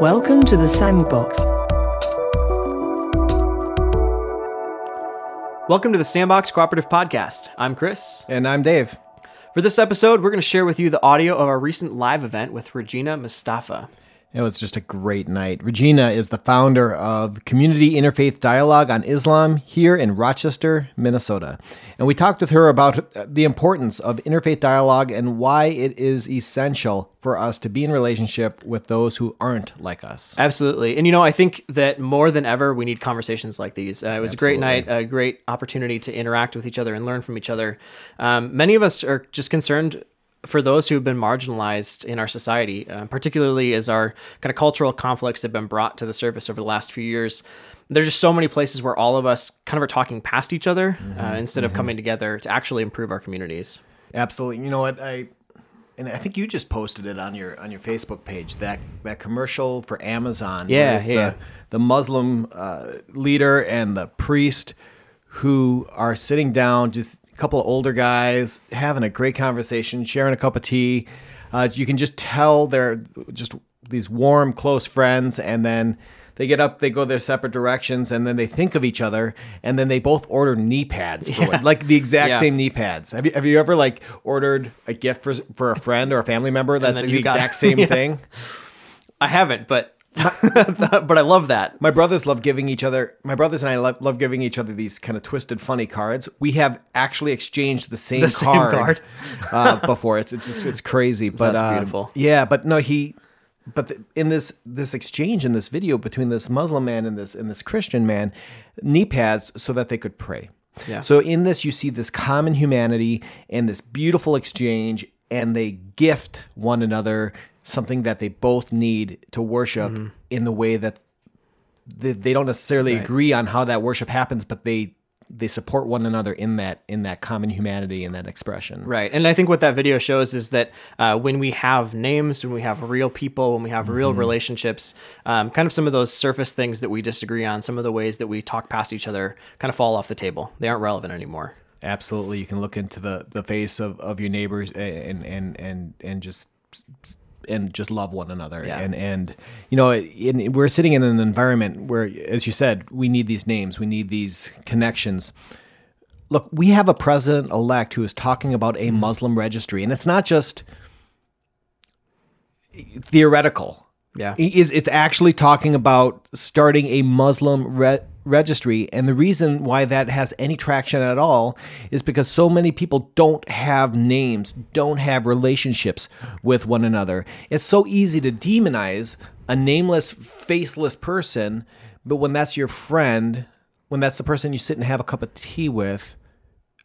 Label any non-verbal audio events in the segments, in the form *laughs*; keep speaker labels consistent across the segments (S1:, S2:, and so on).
S1: Welcome to the Sandbox.
S2: Welcome to the Sandbox Cooperative Podcast. I'm Chris.
S3: And I'm Dave.
S2: For this episode, we're going to share with you the audio of our recent live event with Regina Mustafa.
S3: It was just a great night. Regina is the founder of Community Interfaith Dialogue on Islam here in Rochester, Minnesota. And we talked with her about the importance of interfaith dialogue and why it is essential for us to be in relationship with those who aren't like us.
S2: Absolutely. And you know, I think that more than ever, we need conversations like these. Uh, it was Absolutely. a great night, a great opportunity to interact with each other and learn from each other. Um, many of us are just concerned for those who have been marginalized in our society, uh, particularly as our kind of cultural conflicts have been brought to the surface over the last few years, there's just so many places where all of us kind of are talking past each other uh, mm-hmm. uh, instead mm-hmm. of coming together to actually improve our communities.
S3: Absolutely. You know what? I and I think you just posted it on your on your Facebook page that that commercial for Amazon.
S2: Yeah, yeah.
S3: The, the Muslim uh, leader and the priest who are sitting down just couple of older guys having a great conversation, sharing a cup of tea. Uh, you can just tell they're just these warm, close friends, and then they get up, they go their separate directions, and then they think of each other, and then they both order knee pads, for yeah. like the exact yeah. same knee pads. Have you have you ever like ordered a gift for for a friend or a family member that's the exact *laughs* same yeah. thing?
S2: I haven't, but *laughs* but I love that.
S3: My brothers love giving each other. My brothers and I love, love giving each other these kind of twisted, funny cards. We have actually exchanged the same
S2: the card, same card. *laughs*
S3: uh, before. It's it's just it's crazy, but
S2: that's uh, beautiful.
S3: Yeah, but no, he. But the, in this this exchange in this video between this Muslim man and this and this Christian man, knee pads so that they could pray. Yeah. So in this, you see this common humanity and this beautiful exchange, and they gift one another something that they both need to worship mm-hmm. in the way that they, they don't necessarily right. agree on how that worship happens, but they they support one another in that in that common humanity and that expression.
S2: Right, and I think what that video shows is that uh, when we have names, when we have real people, when we have real mm-hmm. relationships, um, kind of some of those surface things that we disagree on, some of the ways that we talk past each other, kind of fall off the table. They aren't relevant anymore.
S3: Absolutely, you can look into the the face of, of your neighbors and and and and just and just love one another. Yeah. And and you know, in, we're sitting in an environment where, as you said, we need these names, we need these connections. Look, we have a president elect who is talking about a mm-hmm. Muslim registry, and it's not just theoretical.
S2: Yeah,
S3: it's, it's actually talking about starting a Muslim re- registry. And the reason why that has any traction at all is because so many people don't have names, don't have relationships with one another. It's so easy to demonize a nameless, faceless person, but when that's your friend, when that's the person you sit and have a cup of tea with,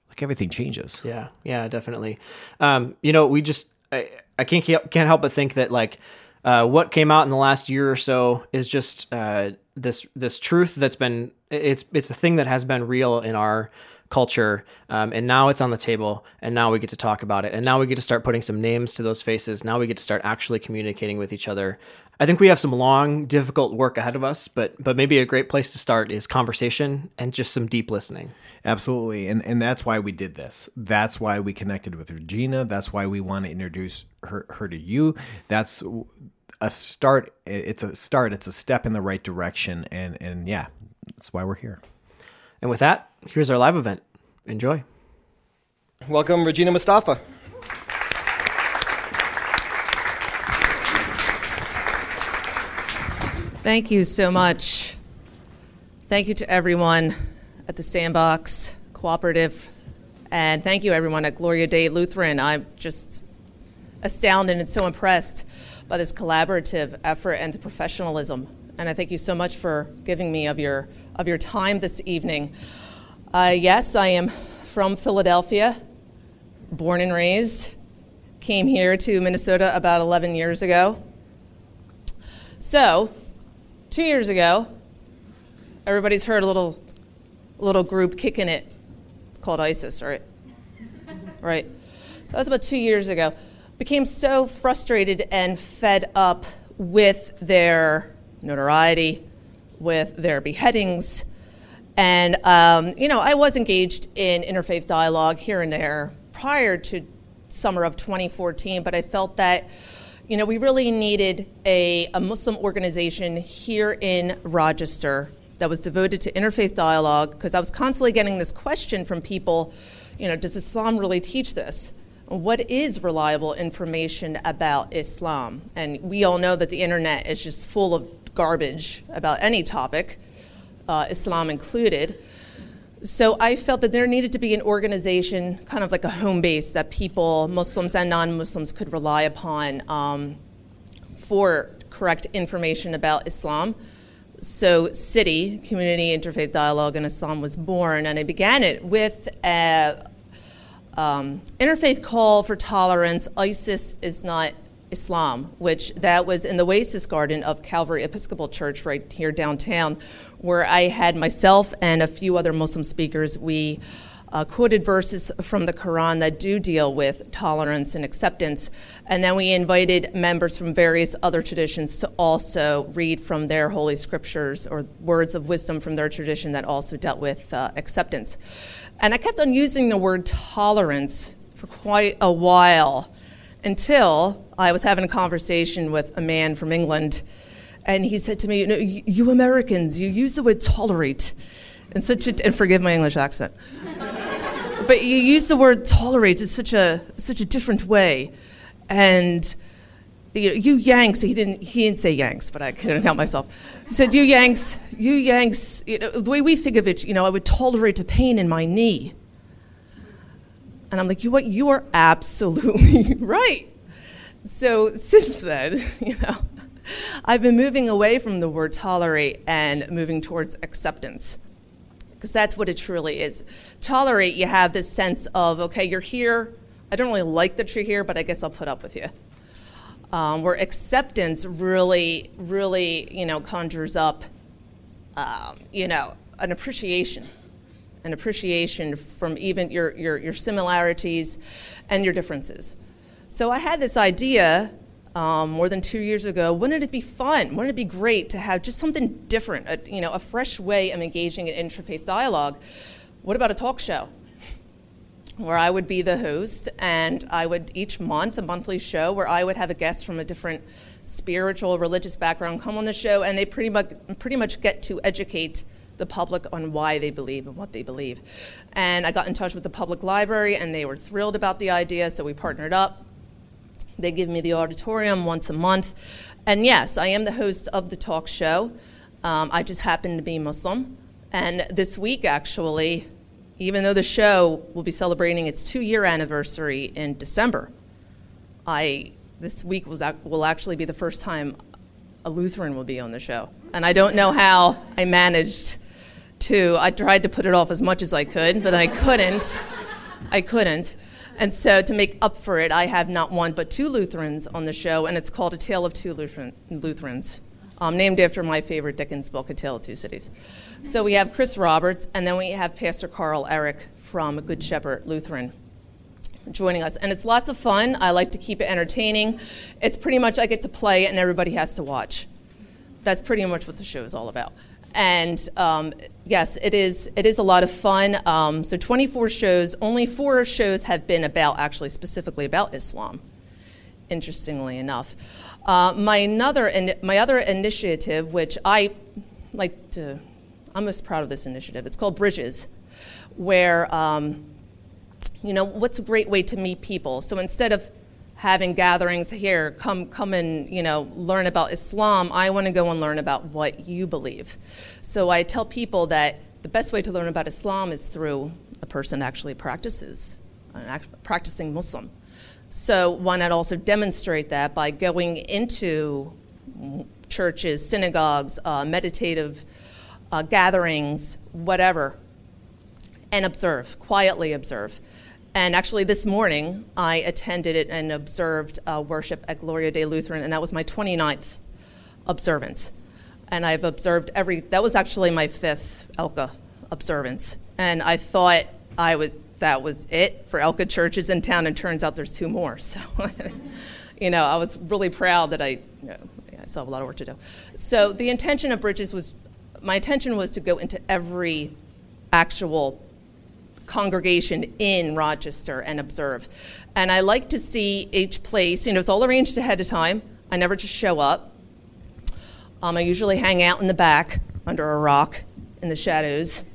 S3: like everything changes.
S2: Yeah, yeah, definitely. Um, you know, we just I, I can't can't help but think that like uh, what came out in the last year or so is just uh, this this truth that's been it's it's a thing that has been real in our culture um, and now it's on the table and now we get to talk about it and now we get to start putting some names to those faces now we get to start actually communicating with each other. I think we have some long difficult work ahead of us but but maybe a great place to start is conversation and just some deep listening.
S3: Absolutely and and that's why we did this. That's why we connected with regina. That's why we want to introduce her her to you. That's a start. It's a start. It's a step in the right direction, and and yeah, that's why we're here.
S2: And with that, here's our live event. Enjoy.
S3: Welcome, Regina Mustafa.
S4: Thank you so much. Thank you to everyone at the Sandbox Cooperative, and thank you everyone at Gloria Dei Lutheran. I'm just astounded and so impressed by this collaborative effort and the professionalism. And I thank you so much for giving me of your, of your time this evening. Uh, yes, I am from Philadelphia, born and raised. Came here to Minnesota about 11 years ago. So, two years ago, everybody's heard a little, little group kicking it called ISIS, right? *laughs* right. So that's about two years ago became so frustrated and fed up with their notoriety, with their beheadings. And, um, you know, I was engaged in interfaith dialogue here and there prior to summer of 2014, but I felt that, you know, we really needed a, a Muslim organization here in Rochester that was devoted to interfaith dialogue because I was constantly getting this question from people, you know, does Islam really teach this? What is reliable information about Islam? And we all know that the internet is just full of garbage about any topic, uh, Islam included. So I felt that there needed to be an organization, kind of like a home base, that people, Muslims and non Muslims, could rely upon um, for correct information about Islam. So, CIDI, Community Interfaith Dialogue in Islam, was born, and I began it with a um, interfaith call for tolerance. ISIS is not Islam, which that was in the Oasis Garden of Calvary Episcopal Church right here downtown, where I had myself and a few other Muslim speakers. We uh, quoted verses from the Quran that do deal with tolerance and acceptance. And then we invited members from various other traditions to also read from their holy scriptures or words of wisdom from their tradition that also dealt with uh, acceptance. And I kept on using the word tolerance for quite a while until I was having a conversation with a man from England, and he said to me, "You, know, you Americans, you use the word tolerate, and such a, and forgive my English accent, *laughs* but you use the word tolerate in such a such a different way, and." You, know, you Yanks, he didn't, he didn't say Yanks, but I couldn't help myself. He said, You Yanks, you Yanks, you know, the way we think of it, you know, I would tolerate a pain in my knee. And I'm like, you what? You are absolutely *laughs* right. So since then, *laughs* you know, I've been moving away from the word tolerate and moving towards acceptance. Because that's what it truly is. Tolerate, you have this sense of, okay, you're here. I don't really like that you're here, but I guess I'll put up with you. Um, where acceptance really, really, you know, conjures up, um, you know, an appreciation an appreciation from even your, your, your similarities and your differences. So I had this idea um, more than two years ago. Wouldn't it be fun? Wouldn't it be great to have just something different, a, you know, a fresh way of engaging in interfaith dialogue? What about a talk show? Where I would be the host, and I would each month, a monthly show, where I would have a guest from a different spiritual, religious background come on the show, and they pretty much, pretty much get to educate the public on why they believe and what they believe. And I got in touch with the public library, and they were thrilled about the idea, so we partnered up. They give me the auditorium once a month. And yes, I am the host of the talk show. Um, I just happen to be Muslim. And this week, actually, even though the show will be celebrating its two year anniversary in December, I this week was, will actually be the first time a Lutheran will be on the show. And I don't know how I managed to, I tried to put it off as much as I could, but I couldn't. I couldn't. And so, to make up for it, I have not one but two Lutherans on the show, and it's called A Tale of Two Lutheran, Lutherans, um, named after my favorite Dickens book, A Tale of Two Cities. So, we have Chris Roberts, and then we have Pastor Carl Eric from Good Shepherd Lutheran joining us. And it's lots of fun. I like to keep it entertaining. It's pretty much I get to play, and everybody has to watch. That's pretty much what the show is all about. And um, yes, it is. It is a lot of fun. Um, so 24 shows. Only four shows have been about actually specifically about Islam. Interestingly enough, uh, my another my other initiative, which I like to, I'm most proud of this initiative. It's called Bridges, where um, you know what's a great way to meet people. So instead of having gatherings here come come and you know learn about islam i want to go and learn about what you believe so i tell people that the best way to learn about islam is through a person actually practices an practicing muslim so why not also demonstrate that by going into churches synagogues uh, meditative uh, gatherings whatever and observe quietly observe and actually, this morning, I attended it and observed uh, worship at Gloria Dei Lutheran, and that was my 29th observance. And I've observed every, that was actually my fifth ELCA observance. And I thought I was, that was it for ELCA churches in town, and turns out there's two more. So, *laughs* you know, I was really proud that I, you know, I still have a lot of work to do. So the intention of Bridges was, my intention was to go into every actual congregation in Rochester and observe. And I like to see each place, you know, it's all arranged ahead of time. I never just show up. Um, I usually hang out in the back under a rock in the shadows,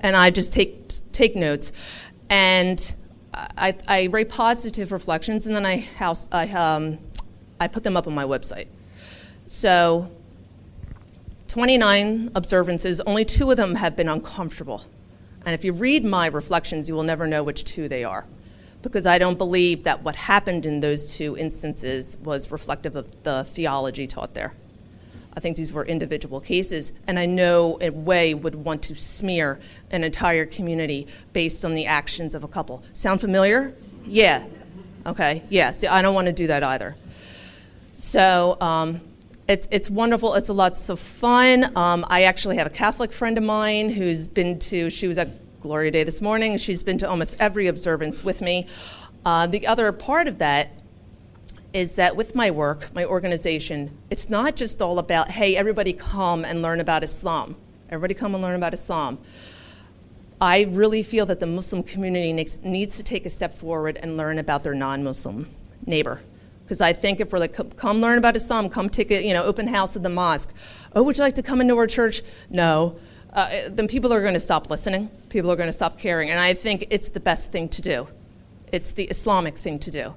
S4: and I just take take notes. And I, I write positive reflections, and then I house I um, I put them up on my website. So 29 observances, only two of them have been uncomfortable. And if you read my reflections, you will never know which two they are. Because I don't believe that what happened in those two instances was reflective of the theology taught there. I think these were individual cases, and I know a way would want to smear an entire community based on the actions of a couple. Sound familiar? Yeah. Okay. Yeah. See, I don't want to do that either. So um, it's it's wonderful. It's a lots of fun. Um, I actually have a Catholic friend of mine who's been to. She was at Gloria Dei this morning. She's been to almost every observance with me. Uh, the other part of that is that with my work, my organization, it's not just all about, hey, everybody come and learn about Islam. Everybody come and learn about Islam. I really feel that the Muslim community needs, to take a step forward and learn about their non Muslim neighbor. Because I think if we're like, come learn about Islam, come take a you know open house at the mosque. Oh, would you like to come into our church? No. Uh, then people are going to stop listening. People are going to stop caring. And I think it's the best thing to do. It's the Islamic thing to do.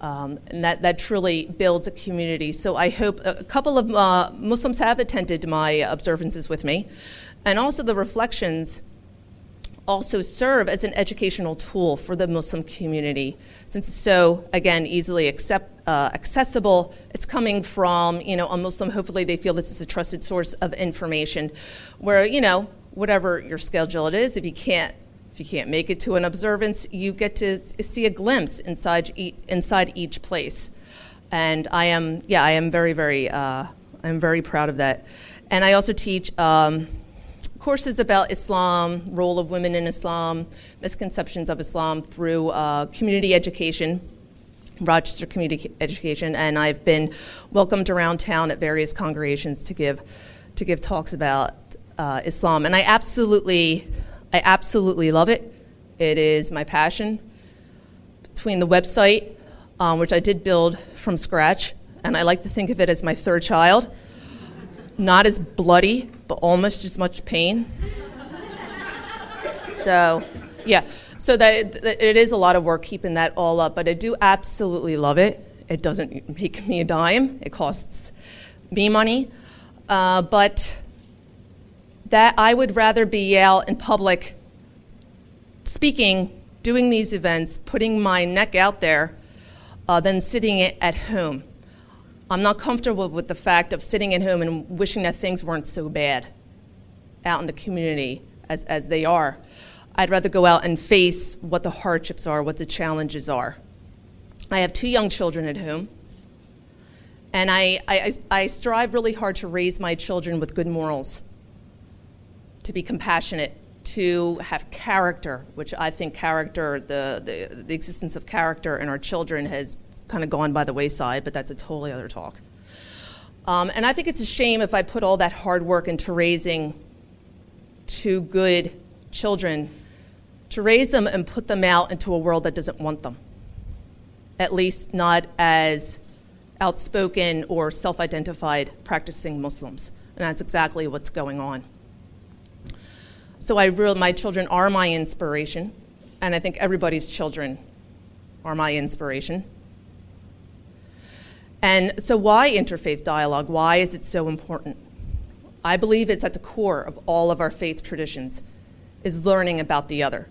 S4: Um, and that, that truly builds a community. So I hope a couple of uh, Muslims have attended my observances with me. And also the reflections also serve as an educational tool for the Muslim community. Since it's so, again, easily accept, uh, accessible, it's coming from, you know, a Muslim, hopefully they feel this is a trusted source of information where, you know, whatever your schedule it is, if you can't if you can't make it to an observance, you get to see a glimpse inside each, inside each place. And I am, yeah, I am very, very, uh, I'm very proud of that. And I also teach um, courses about Islam, role of women in Islam, misconceptions of Islam through uh, community education, Rochester Community Education, and I've been welcomed around town at various congregations to give to give talks about uh, Islam. And I absolutely, I absolutely love it. It is my passion. Between the website, um, which I did build from scratch, and I like to think of it as my third child not as bloody, but almost as much pain. so, yeah, so that it, it is a lot of work keeping that all up, but I do absolutely love it. It doesn't make me a dime, it costs me money. Uh, but that I would rather be Yale in public speaking, doing these events, putting my neck out there, uh, than sitting at home. I'm not comfortable with the fact of sitting at home and wishing that things weren't so bad out in the community as, as they are. I'd rather go out and face what the hardships are, what the challenges are. I have two young children at home, and I, I, I strive really hard to raise my children with good morals, to be compassionate, to have character, which I think character, the, the, the existence of character in our children has kind of gone by the wayside, but that's a totally other talk. Um, and I think it's a shame if I put all that hard work into raising two good children, to raise them and put them out into a world that doesn't want them, at least not as outspoken or self identified practicing Muslims. And that's exactly what's going on. So I my children are my inspiration, and I think everybody's children are my inspiration. And so, why interfaith dialogue? Why is it so important? I believe it's at the core of all of our faith traditions is learning about the other.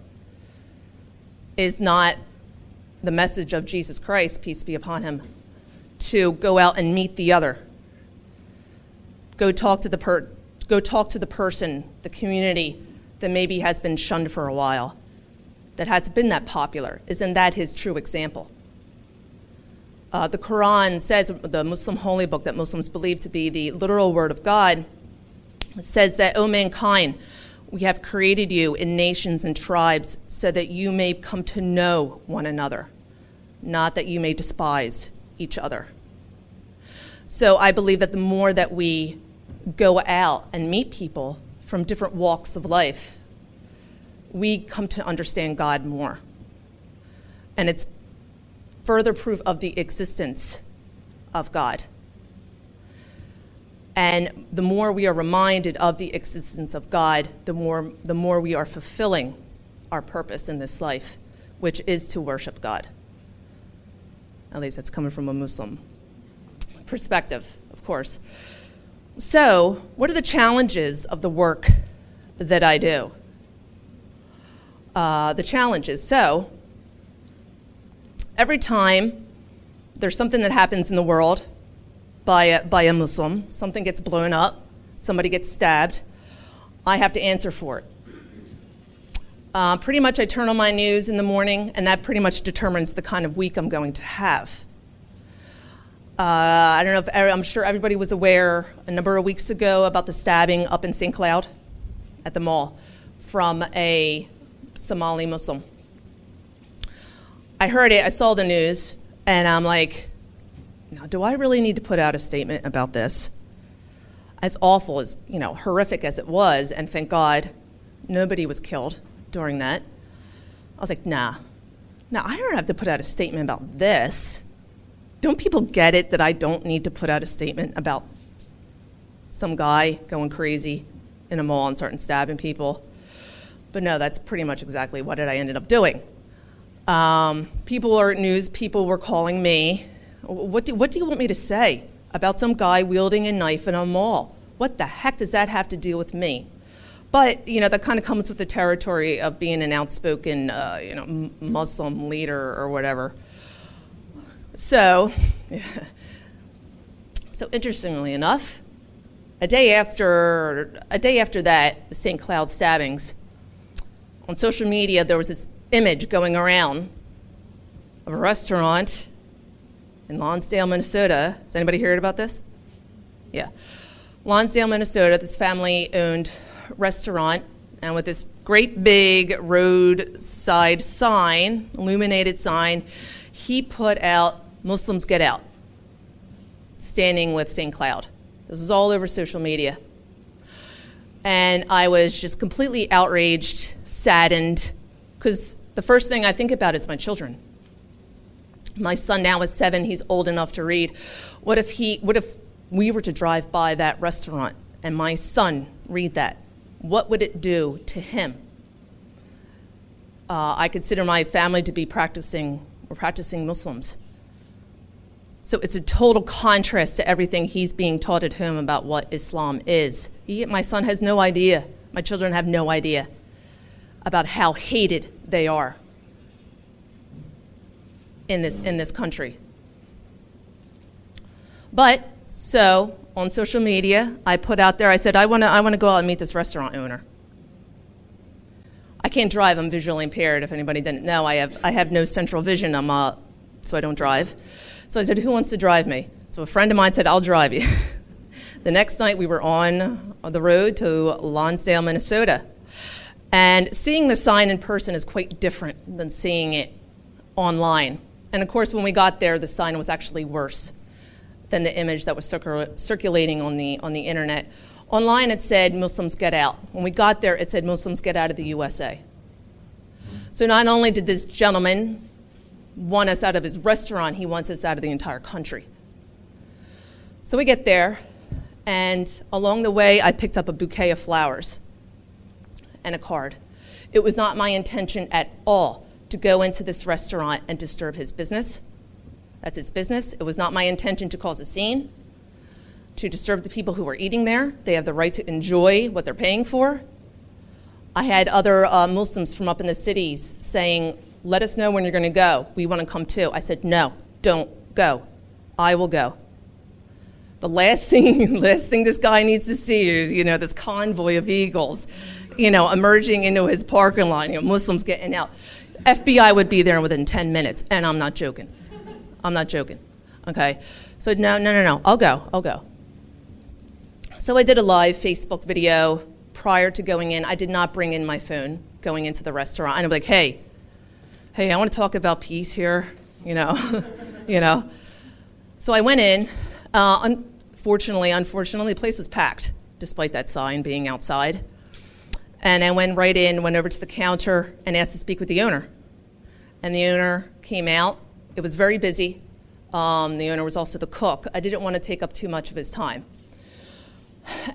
S4: Is not the message of Jesus Christ, peace be upon him, to go out and meet the other. Go talk to the per- go talk to the person, the community that maybe has been shunned for a while, that has been that popular. Isn't that his true example? Uh, the Quran says, the Muslim holy book that Muslims believe to be the literal word of God, says that, O mankind, we have created you in nations and tribes so that you may come to know one another, not that you may despise each other. So I believe that the more that we go out and meet people from different walks of life, we come to understand God more. And it's further proof of the existence of God. And the more we are reminded of the existence of God, the more, the more we are fulfilling our purpose in this life, which is to worship God. At least that's coming from a Muslim perspective, of course. So, what are the challenges of the work that I do? Uh, the challenges. So, every time there's something that happens in the world by a, by a Muslim, something gets blown up, somebody gets stabbed, I have to answer for it. Uh, pretty much, I turn on my news in the morning, and that pretty much determines the kind of week I'm going to have. Uh, I don't know if I'm sure everybody was aware a number of weeks ago about the stabbing up in St. Cloud at the mall from a Somali Muslim. I heard it, I saw the news, and I'm like, now, do I really need to put out a statement about this? As awful as, you know, horrific as it was, and thank God nobody was killed during that. I was like, nah, nah, I don't have to put out a statement about this. Don't people get it that I don't need to put out a statement about some guy going crazy in a mall and starting stabbing people? But no, that's pretty much exactly what I ended up doing. Um, people are news. People were calling me. What do, what do you want me to say about some guy wielding a knife in a mall? What the heck does that have to do with me? But you know that kind of comes with the territory of being an outspoken, uh, you know, Muslim leader or whatever. So, *laughs* so interestingly enough, a day after a day after that, the St. Cloud stabbings, on social media there was this image going around of a restaurant in Lonsdale, Minnesota. Has anybody heard about this? Yeah. Lonsdale, Minnesota, this family owned restaurant, and with this great big roadside sign, illuminated sign, he put out Muslims Get Out, standing with St. Cloud. This was all over social media. And I was just completely outraged, saddened, because the first thing I think about is my children. My son now is seven, he's old enough to read. What if he what if we were to drive by that restaurant and my son read that? What would it do to him? Uh, I consider my family to be practicing or practicing Muslims. So it's a total contrast to everything he's being taught at home about what Islam is. He, my son has no idea. My children have no idea about how hated they are in this, in this country. But so on social media, I put out there, I said, I want to I wanna go out and meet this restaurant owner. I can't drive, I'm visually impaired. If anybody didn't know, I have, I have no central vision, I'm, uh, so I don't drive. So I said, Who wants to drive me? So a friend of mine said, I'll drive you. *laughs* the next night, we were on the road to Lonsdale, Minnesota. And seeing the sign in person is quite different than seeing it online. And of course, when we got there, the sign was actually worse than the image that was circulating on the, on the internet. Online, it said Muslims get out. When we got there, it said Muslims get out of the USA. So not only did this gentleman want us out of his restaurant, he wants us out of the entire country. So we get there, and along the way, I picked up a bouquet of flowers and a card. It was not my intention at all to go into this restaurant and disturb his business. That's his business. It was not my intention to cause a scene, to disturb the people who were eating there. They have the right to enjoy what they're paying for. I had other uh, Muslims from up in the cities saying, Let us know when you're going to go. We want to come too. I said, No, don't go. I will go. The last *laughs* thing, last thing this guy needs to see is, you know, this convoy of eagles, you know, emerging into his parking lot, you know, Muslims getting out. FBI would be there within 10 minutes, and I'm not joking. I'm not joking. Okay? So, no, no, no, no. I'll go. I'll go. So, I did a live Facebook video prior to going in. I did not bring in my phone going into the restaurant. And I'm like, hey, hey, I want to talk about peace here, you know, *laughs* you know. So I went in. Uh, unfortunately, unfortunately, the place was packed, despite that sign being outside. And I went right in, went over to the counter, and asked to speak with the owner. And the owner came out. It was very busy. Um, the owner was also the cook. I didn't want to take up too much of his time.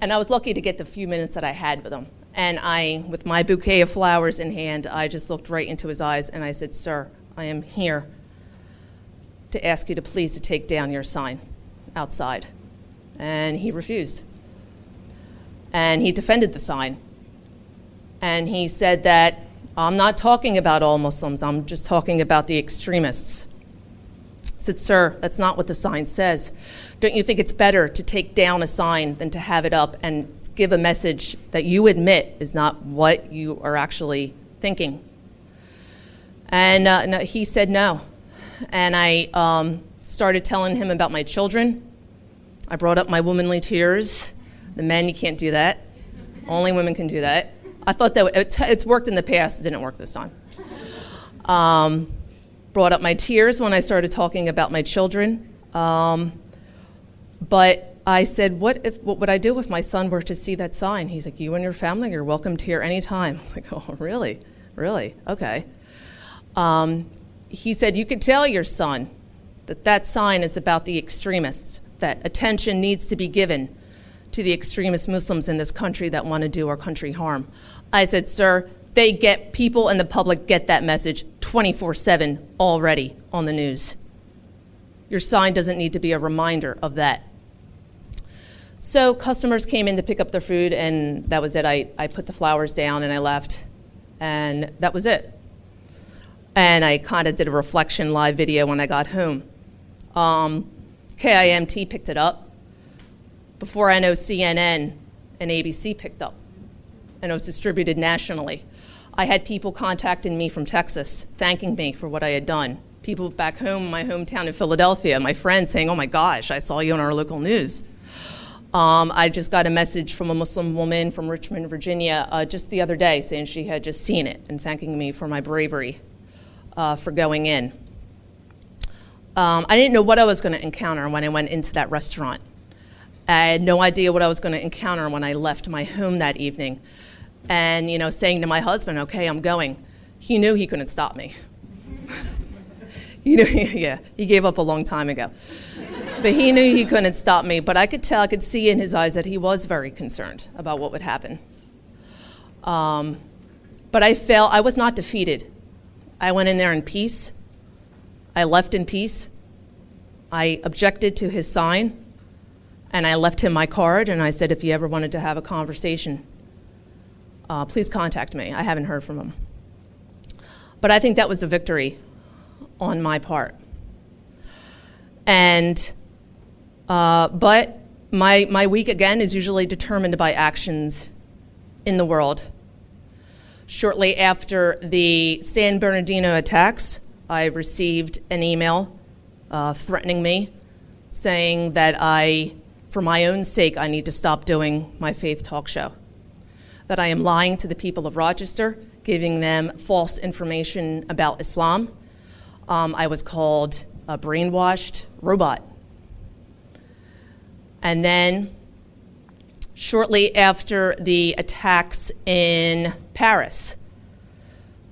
S4: And I was lucky to get the few minutes that I had with him. And I, with my bouquet of flowers in hand, I just looked right into his eyes and I said, Sir, I am here to ask you to please to take down your sign outside. And he refused. And he defended the sign. And he said that I'm not talking about all Muslims, I'm just talking about the extremists. Said, Sir, that's not what the sign says. Don't you think it's better to take down a sign than to have it up and give a message that you admit is not what you are actually thinking? And uh, no, he said no. And I um, started telling him about my children. I brought up my womanly tears. The men, you can't do that. Only women can do that. I thought that it's, it's worked in the past, it didn't work this time. Um, brought up my tears when I started talking about my children. Um, but I said, what, if, what would I do if my son were to see that sign? He's like, You and your family are welcome to here anytime. I'm *laughs* like, Oh, really? Really? Okay. Um, he said, You could tell your son that that sign is about the extremists, that attention needs to be given to the extremist Muslims in this country that want to do our country harm. I said, Sir, they get people and the public get that message 24 7 already on the news. Your sign doesn't need to be a reminder of that. So customers came in to pick up their food, and that was it. I, I put the flowers down and I left, and that was it. And I kind of did a reflection live video when I got home. Um, KIMT picked it up. Before I know, CNN and ABC picked up, and it was distributed nationally. I had people contacting me from Texas, thanking me for what I had done. People back home, in my hometown in Philadelphia, my friends saying, Oh my gosh, I saw you on our local news. Um, I just got a message from a Muslim woman from Richmond, Virginia, uh, just the other day saying she had just seen it and thanking me for my bravery uh, for going in. Um, I didn't know what I was going to encounter when I went into that restaurant. I had no idea what I was going to encounter when I left my home that evening. And, you know, saying to my husband, okay, I'm going. He knew he couldn't stop me. *laughs* you know, *laughs* yeah, he gave up a long time ago but he knew he couldn't stop me. But I could tell, I could see in his eyes that he was very concerned about what would happen. Um, but I felt I was not defeated. I went in there in peace. I left in peace. I objected to his sign, and I left him my card. And I said, if he ever wanted to have a conversation, uh, please contact me. I haven't heard from him. But I think that was a victory on my part. And uh, but my, my week, again, is usually determined by actions in the world. Shortly after the San Bernardino attacks, I received an email uh, threatening me, saying that I, for my own sake, I need to stop doing my faith talk show. That I am lying to the people of Rochester, giving them false information about Islam. Um, I was called a brainwashed robot. And then, shortly after the attacks in Paris,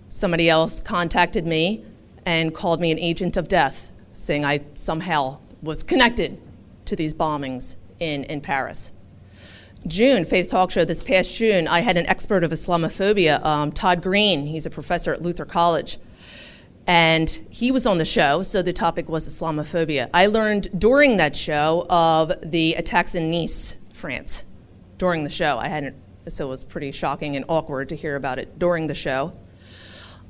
S4: somebody else contacted me and called me an agent of death, saying I somehow was connected to these bombings in, in Paris. June, Faith Talk Show, this past June, I had an expert of Islamophobia, um, Todd Green. He's a professor at Luther College. And he was on the show, so the topic was Islamophobia. I learned during that show of the attacks in Nice, France, during the show. I hadn't, so it was pretty shocking and awkward to hear about it during the show.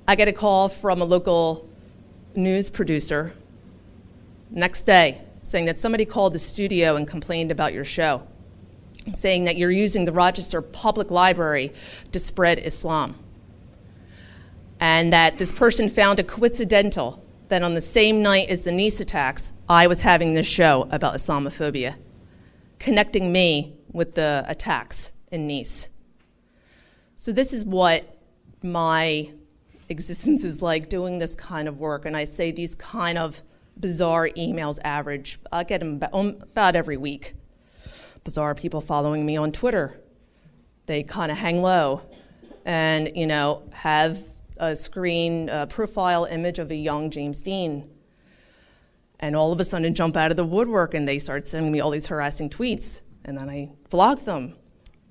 S4: I get a call from a local news producer next day saying that somebody called the studio and complained about your show, saying that you're using the Rochester Public Library to spread Islam and that this person found it coincidental that on the same night as the Nice attacks, I was having this show about Islamophobia, connecting me with the attacks in Nice. So, this is what my existence is like doing this kind of work. And I say these kind of bizarre emails average, I get them um, about every week. Bizarre people following me on Twitter. They kind of hang low and you know have a screen uh, profile image of a young James Dean. And all of a sudden jump out of the woodwork and they start sending me all these harassing tweets. And then I block them.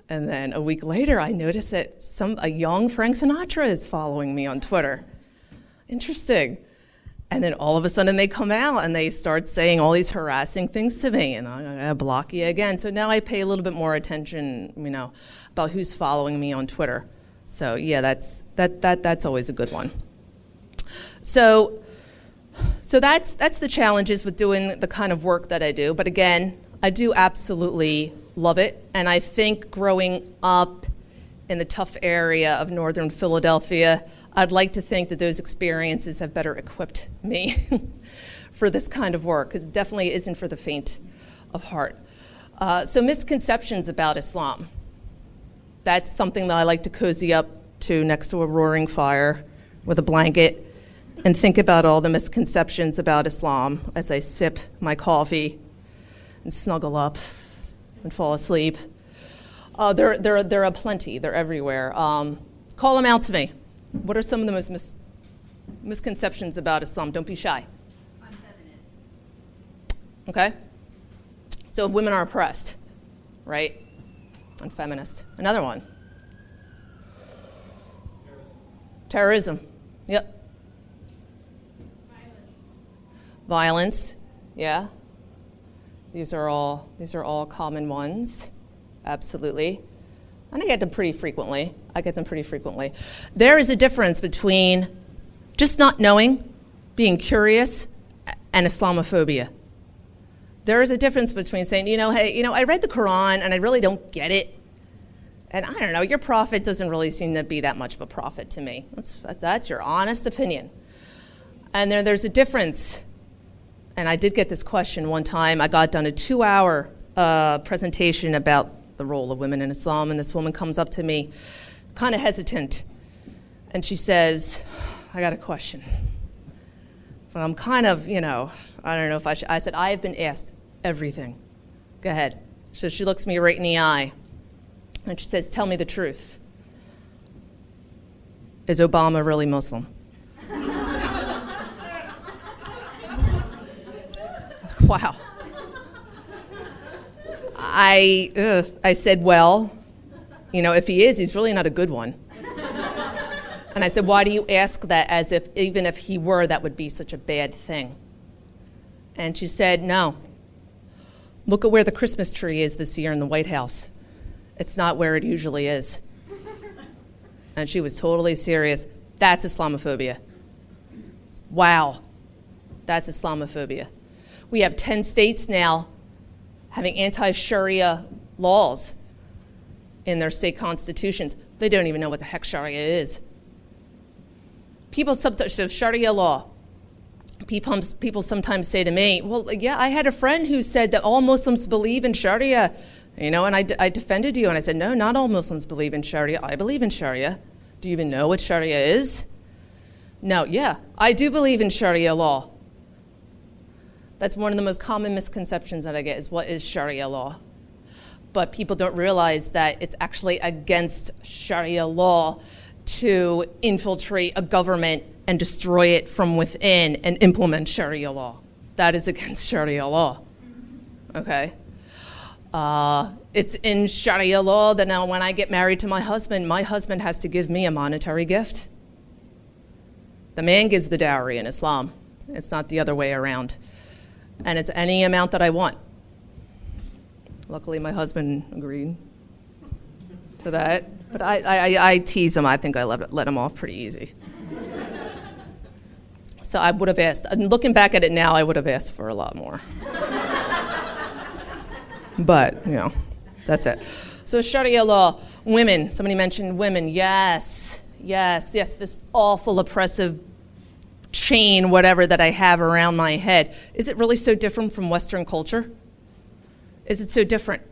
S4: And then a week later, I notice that some, a young Frank Sinatra is following me on Twitter. Interesting. And then all of a sudden they come out and they start saying all these harassing things to me, and I, block you again. So now I pay a little bit more attention, you know, about who's following me on Twitter. So yeah, that's that that that's always a good one. So so that's that's the challenges with doing the kind of work that I do. But again, I do absolutely love it, and I think growing up in the tough area of northern Philadelphia, I'd like to think that those experiences have better equipped me *laughs* for this kind of work, because it definitely isn't for the faint of heart. Uh, so misconceptions about Islam. That's something that I like to cozy up to next to a roaring fire with a blanket and think about all the misconceptions about Islam as I sip my coffee and snuggle up and fall asleep. Uh, there, there, there are plenty, they're everywhere. Um, call them out to me. What are some of the most mis- misconceptions about Islam? Don't be shy.
S1: I'm feminist.
S4: Okay? So women are oppressed, right? I'm feminist. Another one. Terrorism. Yep. Violence. Yeah. These are all these are all common ones. Absolutely. And I get them pretty frequently. I get them pretty frequently. There is a difference between just not knowing, being curious, and Islamophobia. There is a difference between saying, you know, hey, you know, I read the Quran and I really don't get it. And I don't know, your prophet doesn't really seem to be that much of a prophet to me. That's, that's your honest opinion. And there, there's a difference. And I did get this question one time. I got done a two hour uh, presentation about the role of women in Islam, and this woman comes up to me, kind of hesitant, and she says, I got a question. But I'm kind of, you know, I don't know if I should. I said, I have been asked everything. Go ahead. So she looks me right in the eye and she says, Tell me the truth. Is Obama really Muslim? *laughs* wow. I, ugh, I said, Well, you know, if he is, he's really not a good one. And I said, Why do you ask that as if even if he were, that would be such a bad thing? And she said, No. Look at where the Christmas tree is this year in the White House. It's not where it usually is. And she was totally serious. That's Islamophobia. Wow. That's Islamophobia. We have 10 states now having anti Sharia laws in their state constitutions. They don't even know what the heck Sharia is. People, so Sharia law. People, sometimes say to me, Well, yeah, I had a friend who said that all Muslims believe in Sharia, you know, and I, I defended you. And I said, No, not all Muslims believe in Sharia. I believe in Sharia. Do you even know what Sharia is? No, yeah, I do believe in Sharia law. That's one of the most common misconceptions that I get is what is Sharia law? But people don't realize that it's actually against Sharia law to infiltrate a government and destroy it from within and implement Sharia law. That is against Sharia law. Okay? Uh, it's in Sharia law that now when I get married to my husband, my husband has to give me a monetary gift. The man gives the dowry in Islam, it's not the other way around. And it's any amount that I want. Luckily, my husband agreed to that. But I, I, I tease him. I think I let, let him off pretty easy. so I would have asked, and looking back at it now, I would have asked for a lot more. but, you know, that's it. So, Sharia law, women, somebody mentioned women. Yes, yes, yes, this awful oppressive chain, whatever, that I have around my head. Is it really so different from Western culture? Is it so different?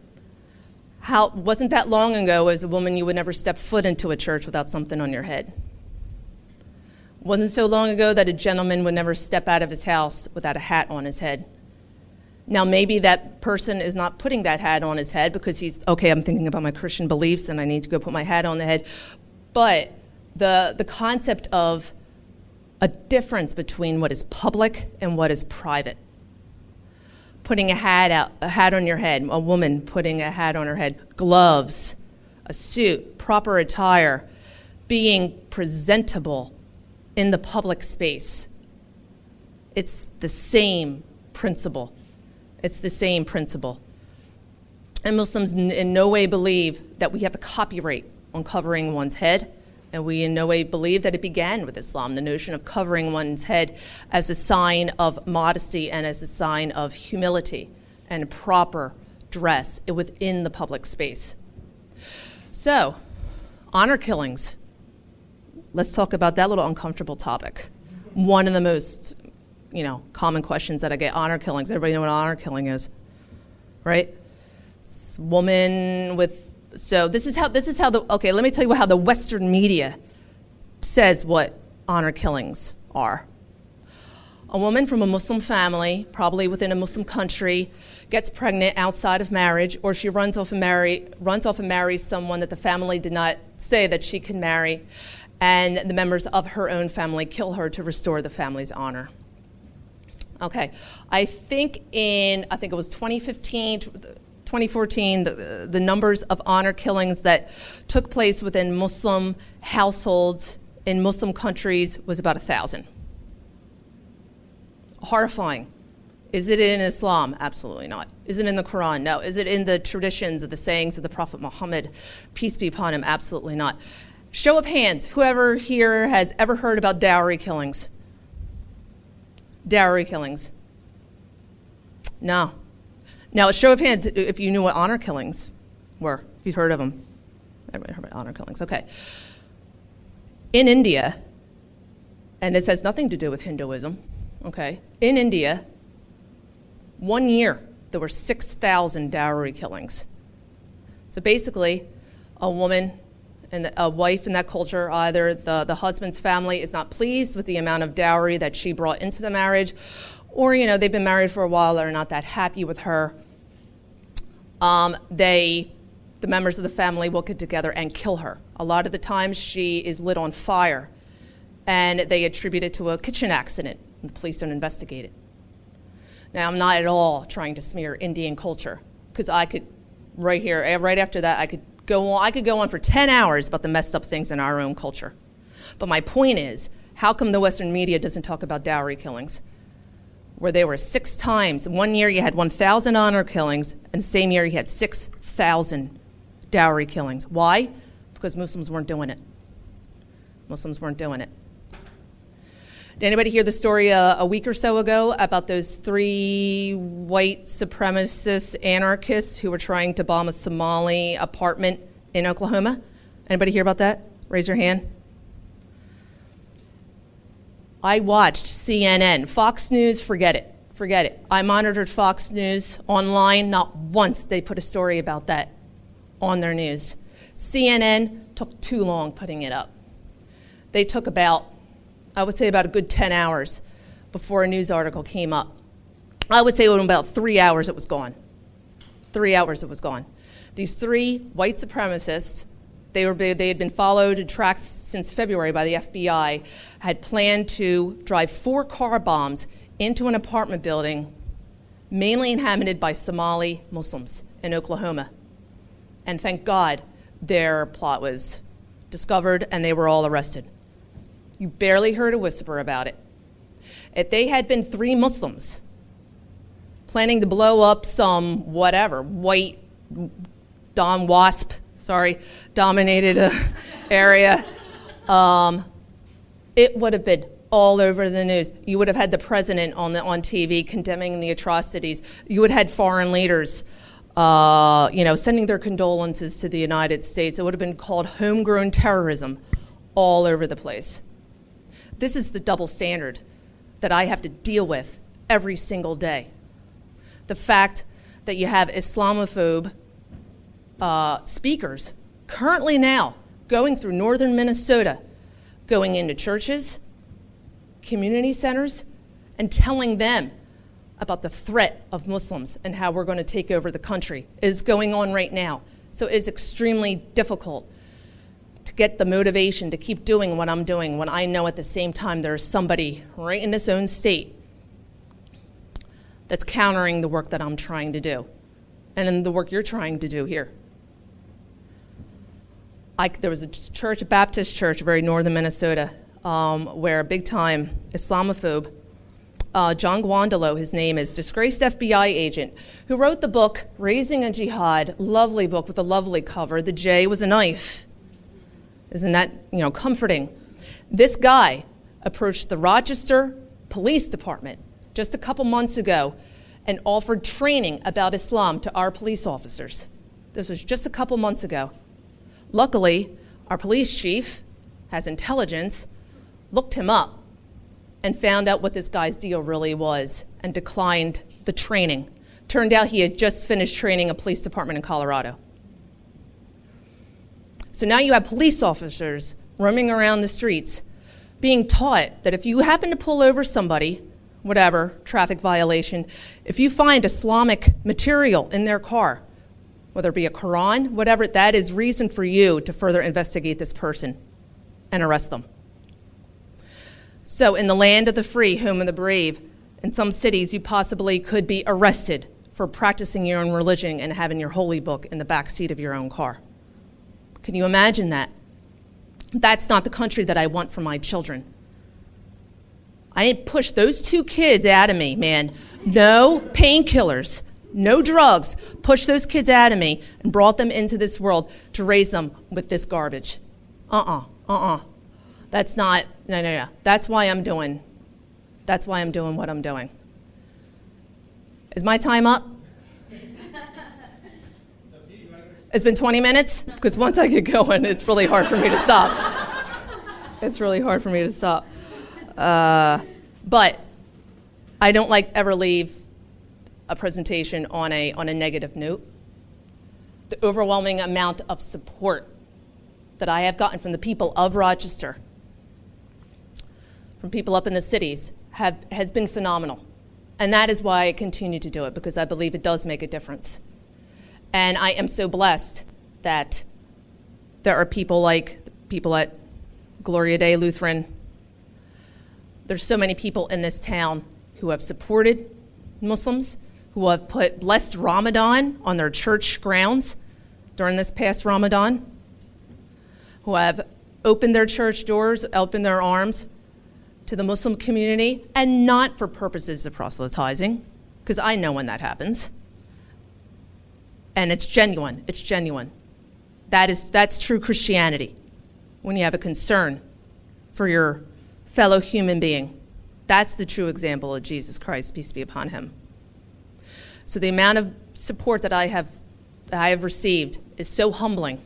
S4: How wasn't that long ago as a woman you would never step foot into a church without something on your head? Wasn't so long ago that a gentleman would never step out of his house without a hat on his head. Now, maybe that person is not putting that hat on his head because he's, okay, I'm thinking about my Christian beliefs and I need to go put my hat on the head. But the, the concept of a difference between what is public and what is private. Putting a hat out, a hat on your head, a woman putting a hat on her head, gloves, a suit, proper attire, being presentable in the public space. It's the same principle. It's the same principle. And Muslims in no way believe that we have a copyright on covering one's head. And we in no way believe that it began with Islam, the notion of covering one's head as a sign of modesty and as a sign of humility and proper dress within the public space. So, honor killings. Let's talk about that little uncomfortable topic. One of the most, you know, common questions that I get: honor killings. Everybody know what honor killing is, right? woman with so this is how this is how the okay let me tell you how the western media says what honor killings are. A woman from a muslim family probably within a muslim country gets pregnant outside of marriage or she runs off and marry runs off and marries someone that the family did not say that she can marry and the members of her own family kill her to restore the family's honor. Okay i think in i think it was 2015 2014, the, the numbers of honor killings that took place within Muslim households in Muslim countries was about a thousand. Horrifying. Is it in Islam? Absolutely not. Is it in the Quran? No. Is it in the traditions of the sayings of the Prophet Muhammad? Peace be upon him? Absolutely not. Show of hands, whoever here has ever heard about dowry killings? Dowry killings. No. Now, a show of hands, if you knew what honor killings were, if you've heard of them. Everybody heard about honor killings, okay. In India, and this has nothing to do with Hinduism, okay, in India, one year there were 6,000 dowry killings. So basically, a woman and a wife in that culture, either the, the husband's family is not pleased with the amount of dowry that she brought into the marriage, or you know they've been married for a while they're not that happy with her. Um, they the members of the family will get together and kill her. A lot of the times she is lit on fire and they attribute it to a kitchen accident the police don't investigate it. Now i'm not at all trying to smear indian culture because i could right here eh, right after that i could go on i could go on for 10 hours about the messed up things in our own culture. But my point is how come the western media doesn't talk about dowry killings where there were six times. One year you had 1,000 honor killings, and the same year you had 6,000 dowry killings. Why? Because Muslims weren't doing it. Muslims weren't doing it. Did anybody hear the story uh, a week or so ago about those three white supremacist anarchists who were trying to bomb a Somali apartment in Oklahoma? Anybody hear about that? Raise your hand. I watched CNN. Fox News, forget it. Forget it. I monitored Fox News online. Not once they put a story about that on their news. CNN took too long putting it up. They took about, I would say, about a good 10 hours before a news article came up. I would say in about three hours it was gone. Three hours it was gone. These three white supremacists they, were, they had been followed and tracked since February by the FBI, had planned to drive four car bombs into an apartment building mainly inhabited by Somali Muslims in Oklahoma. And thank God their plot was discovered and they were all arrested. You barely heard a whisper about it. If they had been three Muslims planning to blow up some whatever, white Don Wasp sorry, dominated uh, *laughs* area, um, it would have been all over the news. You would have had the president on the, on TV condemning the atrocities. You would have had foreign leaders, uh, you know, sending their condolences to the United States. It would have been called homegrown terrorism all over the place. This is the double standard that I have to deal with every single day. The fact that you have Islamophobe uh, speakers currently now going through northern Minnesota, going into churches, community centers, and telling them about the threat of Muslims and how we're going to take over the country. Is going on right now. So it is extremely difficult to get the motivation to keep doing what I'm doing when I know at the same time there's somebody right in this own state that's countering the work that I'm trying to do and in the work you're trying to do here. There was a church, a Baptist church, very northern Minnesota, um, where a big time Islamophobe, uh, John Guandolo, his name is, disgraced FBI agent, who wrote the book Raising a Jihad, lovely book with a lovely cover. The J was a knife. Isn't that, you know, comforting? This guy approached the Rochester Police Department just a couple months ago and offered training about Islam to our police officers. This was just a couple months ago. Luckily, our police chief has intelligence, looked him up, and found out what this guy's deal really was and declined the training. Turned out he had just finished training a police department in Colorado. So now you have police officers roaming around the streets being taught that if you happen to pull over somebody, whatever, traffic violation, if you find Islamic material in their car, whether it be a Quran, whatever, that is reason for you to further investigate this person and arrest them. So, in the land of the free, home of the brave, in some cities, you possibly could be arrested for practicing your own religion and having your holy book in the back seat of your own car. Can you imagine that? That's not the country that I want for my children. I didn't push those two kids out of me, man. No painkillers, no drugs. Push those kids out of me and brought them into this world to raise them with this garbage. Uh uh-uh, uh, uh uh. That's not, no, no, no. That's why I'm doing, that's why I'm doing what I'm doing. Is my time up? It's been 20 minutes? Because once I get going, it's really hard for me to stop. It's really hard for me to stop. Uh, but I don't like ever leave a presentation on a, on a negative note. The overwhelming amount of support that I have gotten from the people of Rochester, from people up in the cities, have, has been phenomenal. And that is why I continue to do it, because I believe it does make a difference. And I am so blessed that there are people like people at Gloria Dei Lutheran. There's so many people in this town who have supported Muslims, who have put blessed Ramadan on their church grounds during this past Ramadan, who have opened their church doors, opened their arms to the Muslim community, and not for purposes of proselytizing, because I know when that happens and it's genuine. It's genuine. That is, that's true Christianity. When you have a concern for your fellow human being, that's the true example of Jesus Christ, peace be upon him. So the amount of support that I have, that I have received is so humbling.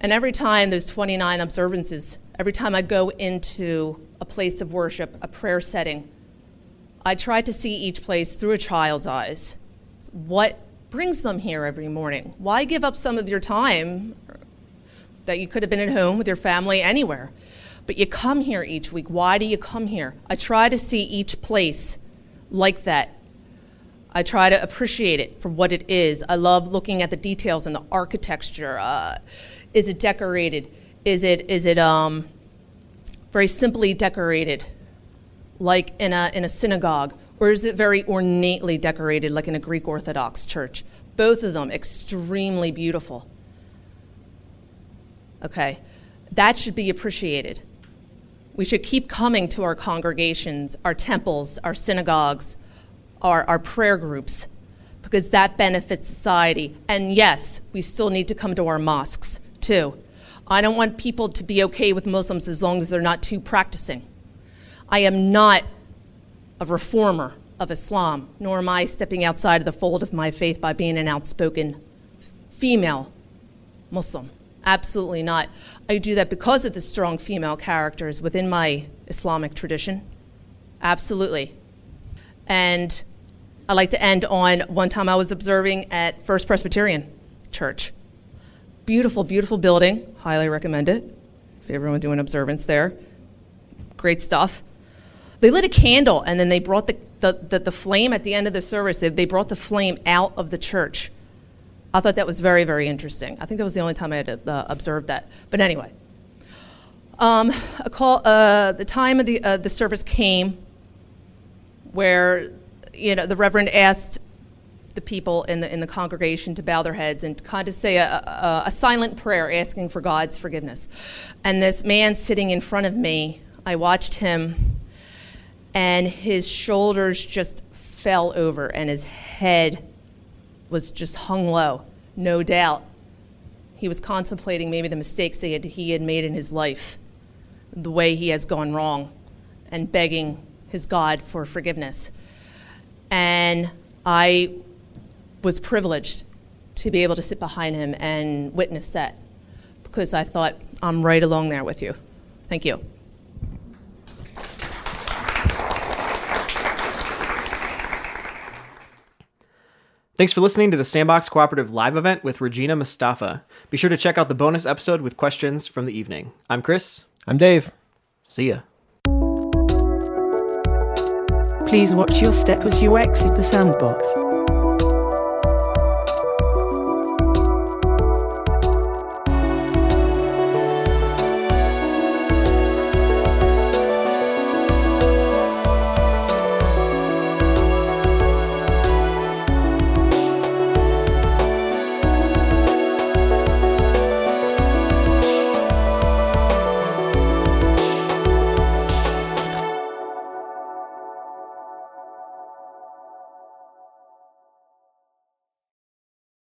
S4: And every time there's 29 observances, every time I go into a place of worship, a prayer setting, I try to see each place through a child's eyes. What brings them here every morning? Why give up some of your time that you could have been at home with your family anywhere? But you come here each week. Why do you come here? I try to see each place like that. I try to appreciate it for what it is. I love looking at the details and the architecture. Uh, is it decorated? Is it is it um, very simply decorated, like in a in a synagogue? or is it very ornately decorated like in a Greek Orthodox church? Both of them extremely beautiful. Okay, that should be appreciated. We should keep coming to our congregations, our temples, our synagogues, our, our prayer groups, because that benefits society. And yes, we still need to come to our mosques too. I don't want people to be okay with Muslims as long as they're not too practicing. I am not a reformer of Islam, nor am I stepping outside of the fold of my faith by being an outspoken female Muslim. Absolutely not. I do that because of the strong female characters within my Islamic tradition. Absolutely. And I like to end on one time I was observing at First Presbyterian Church. Beautiful, beautiful building. Highly recommend it if everyone doing observance there. Great stuff. They lit a candle and then they brought the, the, the, the flame at the end of the service, they brought the flame out of the church. I thought that was very, very interesting. I think that was the only time I had uh, observed that. But anyway, um, a call, uh, the time of the, uh, the service came where you know the Reverend asked the people in the, in the congregation to bow their heads and kind of say a, a, a silent prayer asking for God's forgiveness. And this man sitting in front of me, I watched him, and his shoulders just fell over and his head was just hung low, no doubt. He was contemplating maybe the mistakes he had, he had made in his life, the way he has gone wrong, and begging his God for forgiveness. And I was privileged to be able to sit behind him and witness that because I thought, I'm right along there with you. Thank you.
S2: Thanks for listening to the Sandbox Cooperative live event with Regina Mustafa. Be sure to check out the bonus episode with questions from the evening. I'm Chris.
S3: I'm Dave.
S2: See ya.
S1: Please watch your step as you exit the sandbox.